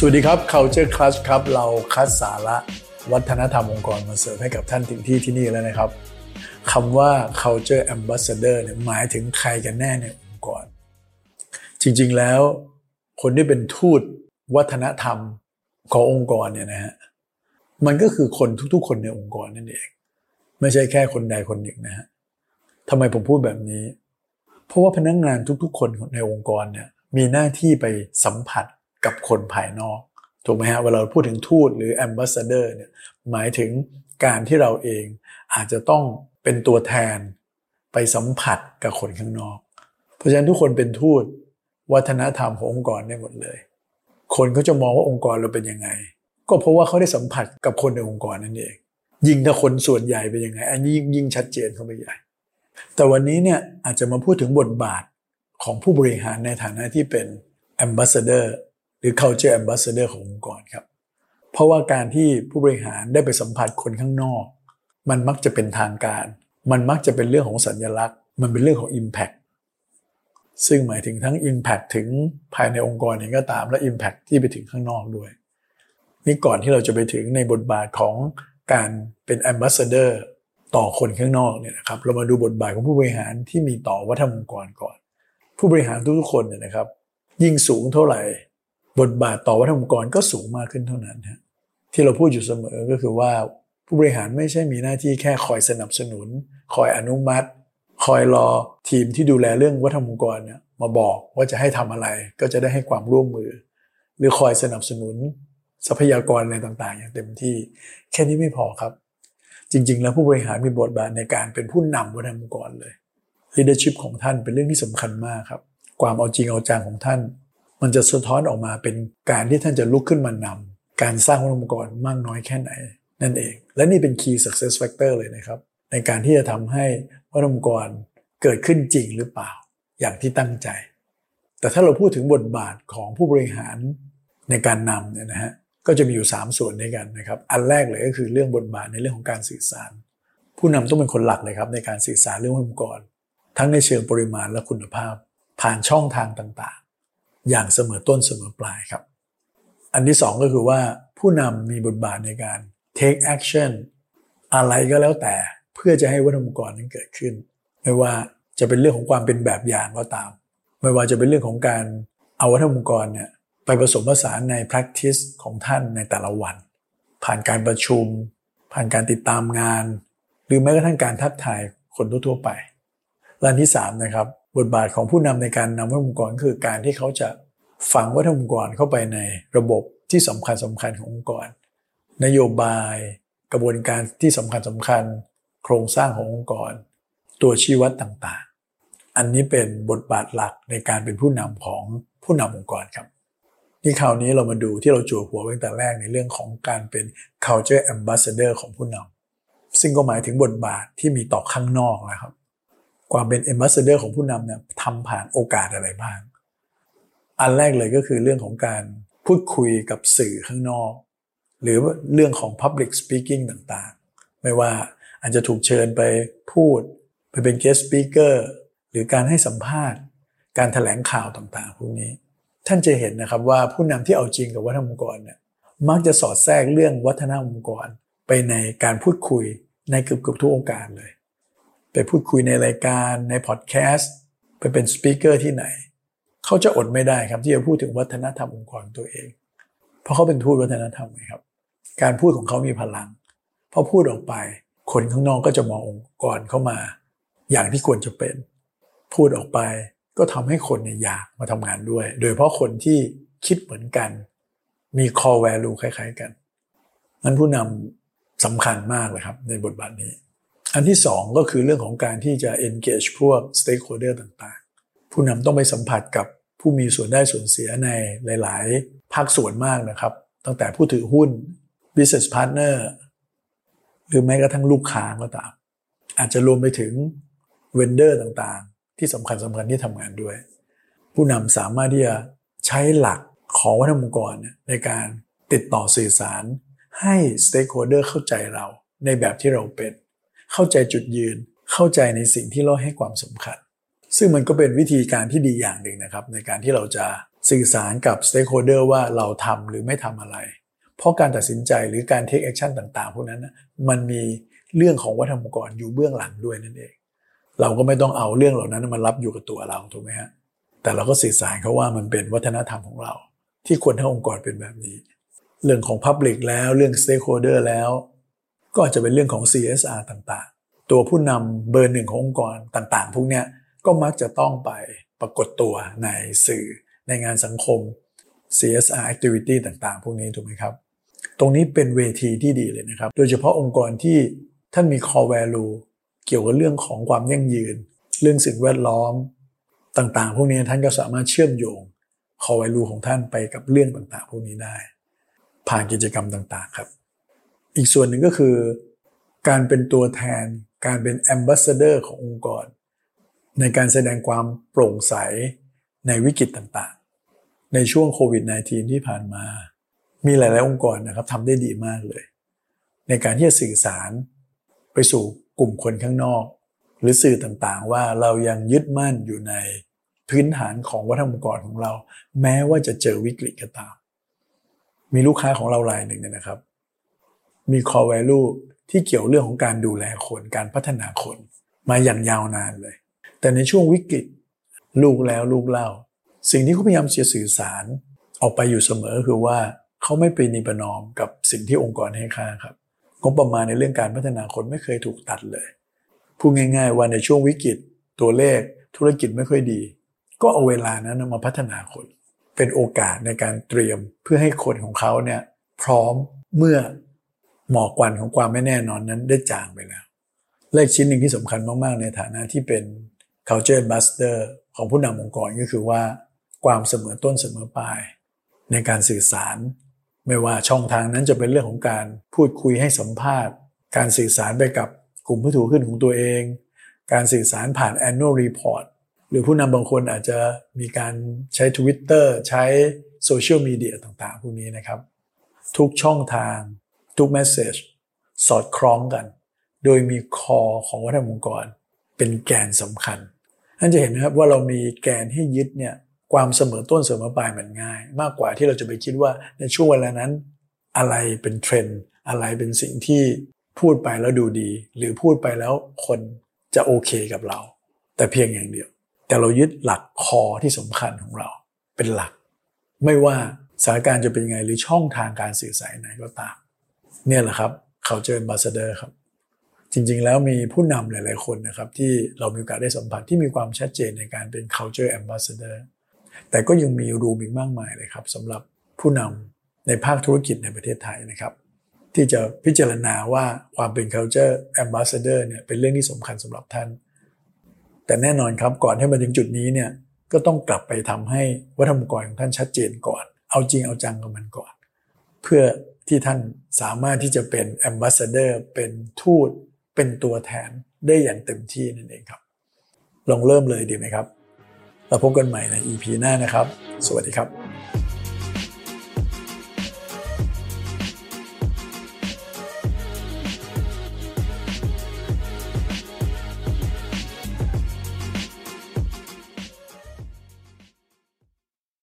สวัสดีครับ Culture Clash ครับ เราคัดสาระวัฒนธรรมองค์กรมาเสิร์ฟให้กับท่านถึงที่ที่นี่แล้วนะครับคำว่า culture ambassador เนี่ยหมายถึงใครกันแน่ในองค์กร จริงๆแล้ว คนที่เป็นทูตวัฒนธรรมขององค์กรเนี่ยนะฮะมันก็คือคนทุกๆ คนในองค์กรนั่นเอง ไม่ใช่แค่คนใดคนหนึ่งนะฮะทำไมผมพูดแบบนี้ เพราะว่าพนักงงานทุกๆ คนในองค์กรเนี่ยมีหน้าที่ไปสัมผัส กับคนภายนอกถูกไหมฮะเวลาเราพูดถึงทูตหรือ ambassador เนี่ยหมายถึงการที่เราเองอาจจะต้องเป็นตัวแทนไปสัมผัสกับคนข้างนอก เพราะฉะนั้นทุกคนเป็นทูตวัฒนธรรมขององค์กรได้หมดเลย คนเขาจะมองว่าองค์กรเราเป็นยังไง ก็เพราะว่าเขาได้สัมผัสกับคนในองค์กรนั่นเอง ยิ่งถ้าคนส่วนใหญ่เป็นยังไง อันนี้ยิ่งยิ่งชัดเจนเข้าไปใหญ่ แต่วันนี้เนี่ยอาจจะมาพูดถึงบทบาทของผู้บริหารในฐานะที่เป็น ambassador หรือ culture ambassador ขององค์กรครับ เพราะว่าการที่ผู้บริหารได้ไปสัมผัสคนข้างนอก มันมักจะเป็นทางการ มันมักจะเป็นเรื่องของสัญลักษณ์ มันเป็นเรื่องของ impact ซึ่งหมายถึงทั้ง impact ถึงภายในองค์กรเองก็ตามและ impact ที่ไปถึงข้างนอกด้วยนี่ก่อนที่เราจะไปถึงในบทบาทของการเป็น ambassador ต่อคนข้างนอกเนี่ยนะครับเรามาดูบทบาทของผู้บริหารที่มีต่อวัฒนธรรมองค์กรก่อน ผู้บริหารทุกๆคนเนี่ยนะครับ ยิ่งสูงเท่าไหร่ บทบาทต่อวัฒนองค์กรก็สูงมากขึ้นเท่านั้นฮะที่เราพูดอยู่เสมอก็คือว่าผู้บริหารไม่ใช่มีหน้าที่แค่คอยสนับสนุน คอยอนุมัติ คอยรอทีมที่ดูแลเรื่องวัฒนองค์กรเนี่ยมาบอกว่าจะให้ทำอะไรก็จะได้ให้ความร่วมมือ หรือคอยสนับสนุนทรัพยากรอะไรต่างๆ อย่างเต็มที่ แค่นี้ไม่พอครับ จริง ๆ แล้วผู้บริหารมีบทบาทในการเป็นผู้นำวัฒนธรรมองค์กรเลย leadership ของท่านเป็นเรื่องที่สำคัญมากครับ ความเอาจริงเอาจังของท่าน มันจะสะท้อนออกมาเป็นการที่ท่านจะลุกขึ้นมานำการสร้างวัฒนธรรมองค์กรมากน้อยแค่ไหน นั่นเอง และนี่เป็น key success factor เลยนะครับ ในการที่จะทำให้วัฒนองค์กรเกิดขึ้นจริงหรือเปล่า อย่างที่ตั้งใจ แต่ถ้าเราพูดถึงบทบาทของผู้บริหารในการนำเนี่ยนะฮะก็จะมีอยู่ 3 ส่วนด้วยกันนะครับ อันแรกเลยก็คือเรื่องบทบาทในเรื่องของการสื่อสาร ผู้นำต้องเป็นคนหลักเลยครับในการสื่อสารเรื่ององค์กร ทั้งในเชิงปริมาณและคุณภาพ ผ่านช่องทางต่าง อย่างเสมอต้นเสมอปลายครับ อันที่2ก็คือว่าผู้นำมีบทบาทในการ take action อะไรก็แล้วแต่เพื่อจะให้วัฒนธรรมองค์กรนั้นเกิดขึ้น ไม่ว่าจะเป็นเรื่องของความเป็นแบบอย่างก็ตาม ไม่ว่าจะเป็นเรื่องของการเอาวัฒนธรรมองค์กรเนี่ยไปผสมผสานใน practice ของท่านในแต่ละวัน ผ่านการประชุม ผ่านการติดตามงาน หรือแม้กระทั่งการทักทายคนทั่วๆไปและที่3นะครับ บทบาทของผู้นำในการนำวัฒนธรรมองค์กรคือการที่เขาจะฝังวัฒนธรรมองค์กรเข้าไปในระบบที่สำคัญสำคัญขององค์กร นโยบาย กระบวนการที่สำคัญสำคัญ โครงสร้างขององค์กร ตัวชี้วัดต่างๆ อันนี้เป็นบทบาทหลักในการเป็นผู้นำของผู้นำองค์กรครับนี่คราวนี้เรามาดูที่เราจั่วหัวไว้ตั้งแต่แรกในเรื่องของการเป็น culture ambassador ของผู้นำซึ่งก็หมายถึงบทบาทที่มีต่อข้างนอกนะครับ ความเป็น ambassador ของผู้นำเนี่ยทำผ่านโอกาสอะไรบ้าง อันแรกเลยก็คือเรื่องของการพูดคุยกับสื่อข้างนอก หรือเรื่องของ public speaking ต่างๆ ไม่ว่าอาจจะถูกเชิญไปพูด ไปเป็น guest speaker หรือการให้สัมภาษณ์ การถแถลงข่าวต่างๆ พวกนี้ ท่านจะเห็นนะครับว่าผู้นำที่เอาจริงกับวัฒนธรรมองค์กรเนี่ยมักจะสอดแทรกเรื่องวัฒนธรรมองค์กร ไปในการพูดคุยในเกือบๆทุกองค์การเลย ไปพูดคุยในรายการในพอดแคสต์ไปเป็นสปีกเกอร์ที่ไหน เขาจะอดไม่ได้ครับที่จะพูดถึงวัฒนธรรมองค์กรตัวเอง เพราะเขาเป็นทูตวัฒนธรรมไงครับ การพูดของเขามีพลังพอพูดออกไป คนข้างนอกก็จะมององค์กรเข้ามา อย่างที่ควรจะเป็น พูดออกไปก็ทำให้คนเนี่ยอยากมาทำงานด้วย โดยเพราะคนที่คิดเหมือนกัน มี core value คล้าย ๆ กันนั้นผู้นำสำคัญมากเลยครับ ในบทบาทนี้ อันที่สองก็คือเรื่องของการที่จะ engage พวก stakeholder ต่างๆ ผู้นำต้องไปสัมผัสกับผู้มีส่วนได้ส่วนเสียในหลาย ๆ ภาคส่วนมากนะครับ ตั้งแต่ผู้ถือหุ้น business partner หรือแม้กระทั่งลูกค้าก็ตาม อาจจะรวมไปถึง vendor ต่างๆ ที่สำคัญสำคัญที่ทำงานด้วย ผู้นำสามารถที่จะใช้หลักของวัฒนธรรมองค์กรในการติดต่อสื่อสารให้ stakeholder เข้าใจเราในแบบที่เราเป็น เข้าใจจุดยืน เข้าใจในสิ่งที่เราให้ความสำคัญ ซึ่งมันก็เป็นวิธีการที่ดีอย่างหนึ่งนะครับ ในการที่เราจะสื่อสารกับ stakeholder ว่าเราทำหรือไม่ทำอะไร เพราะการตัดสินใจหรือการ take action ต่างๆพวกนั้นนะมันมีเรื่องของวัฒนธรรมองค์กรอยู่เบื้องหลังด้วยนั่นเอง เราก็ไม่ต้องเอาเรื่องเหล่านั้นมารับอยู่กับตัวเราถูกไหมฮะแต่เราก็สื่อสารเขาว่ามันเป็นวัฒนธรรมของเรา ที่ควรทั้งองค์กรเป็นแบบนี้ เรื่องของ Public แล้วเรื่อง Stakeholder แล้ว ก็อาจจะเป็นเรื่องของ CSR ต่างๆ ตัวผู้นำเบอร์หนึ่งขององค์กรต่างๆ พวกเนี้ยก็มักจะต้องไปปรากฏตัวในสื่อในงานสังคม CSR activity ต่างๆ พวกนี้ถูกไหมครับ ตรงนี้เป็นเวทีที่ดีเลยนะครับ โดยเฉพาะองค์กรที่ท่านมี core value เกี่ยวกับเรื่องของความยั่งยืน เรื่องสิ่งแวดล้อมต่างๆ พวกนี้ท่านก็สามารถเชื่อมโยง core value ของท่านไปกับเรื่องต่างๆ พวกนี้ได้ ผ่านกิจกรรมต่างๆ ครับ อีกส่วนหนึ่งก็คือ การเป็นตัวแทน การเป็น ambassador ขององค์กร ในการแสดงความโปร่งใสในวิกฤตต่างๆ ในช่วงโควิด -19 ที่ผ่านมา มีหลายๆ องค์กรนะครับทำได้ดีมากเลย ในการที่จะสื่อสารไปสู่กลุ่มคนข้างนอก หรือสื่อต่างๆ ว่าเรายังยึดมั่นอยู่ในพื้นฐานของวัฒนธรรมองค์กรของเรา แม้ว่าจะเจอวิกฤตก็ตาม มีลูกค้าของเรารายหนึ่งเนี่ยนะครับ มี core value ที่เกี่ยวเรื่องของการดูแลคนการพัฒนาคนมาอย่างยาวนานเลย แต่ในช่วงวิกฤตลูกแล้วลูกเล่า สิ่งที่เขาพยายามจะสื่อสารออกไปอยู่เสมอคือว่าเขาไม่ไปนิประนอมกับสิ่งที่องค์กรให้ค่าครับงบประมาณในเรื่องการพัฒนาคนไม่เคยถูกตัดเลยพูดง่าย ๆ ว่าในช่วงวิกฤตตัวเลขธุรกิจไม่ค่อยดี ก็เอาเวลานั้นมาพัฒนาคน เป็นโอกาสในการเตรียมเพื่อให้คนของเขาเนี่ยพร้อมเมื่อ หมอกควันของความไม่แน่นอนนั้นได้จางไปแล้ว เลขชิ้นหนึ่งที่สำคัญมาก ๆ ในฐานะที่เป็น culture ambassador ของผู้นำองค์กรก็คือว่า ความเสมอต้นเสมอปลาย ในการสื่อสาร ไม่ว่าช่องทางนั้นจะเป็นเรื่องของการพูดคุยให้สัมภาษณ์ การสื่อสารไปกับกลุ่มผู้ถือขึ้นของตัวเอง การสื่อสารผ่าน annual report หรือผู้นำบางคนอาจจะมีการใช้ Twitter ใช้โซเชียลมีเดียต่างๆ พวกนี้นะครับ ทุกช่องทาง ทุกเมสเซจสอดคล้องกัน โดยมีคอของวัฒนธรรมองค์กร เป็นแกนสำคัญท่านจะเห็นนะครับว่าเรามีแกนให้ยึดเนี่ยความเสมอต้นเสมอปลายมันง่าย มากกว่าที่เราจะไปคิดว่าในช่วงเวลานั้น อะไรเป็นเทรนด์อะไรเป็นสิ่งที่พูดไปแล้วดูดี หรือพูดไปแล้วคนจะโอเคกับเรา แต่เพียงอย่างเดียว แต่เรายึดหลักคอที่สำคัญของเรา เป็นหลัก ไม่ว่าสถานการณ์จะเป็นยังไงหรือช่องทางการสื่อสารไหนก็ตาม เนี่ยแหละครับเขาเจอ ambassador ครับ จริงๆ แล้วมีผู้นำหลายๆคนนะครับที่เรามีโอกาสได้สัมผัสที่มีความชัดเจนในการเป็น culture ambassador แต่ก็ยังมีรูมอีกมากมายเลยครับสำหรับผู้นำในภาคธุรกิจในประเทศไทยนะครับ ที่จะพิจารณาว่าความเป็น culture ambassador เนี่ยเป็นเรื่องที่สำคัญสำหรับท่าน แต่แน่นอนครับก่อนให้มาถึงจุดนี้เนี่ยก็ต้องกลับไปทำให้วัฒนธรรมกรของท่านชัดเจนก่อน เอาจริงเอาจังกับมันก่อน พื่อที่ท่านสามารถที่จะเป็นแอมบาสเดอร์เป็นทูต เป็นตัวแทนได้อย่างเต็มที่นั่นเองครับ ลองเริ่มเลยดีไหมครับ เราพบกันใหม่ใน EP หน้านะครับ สวัสดีครับ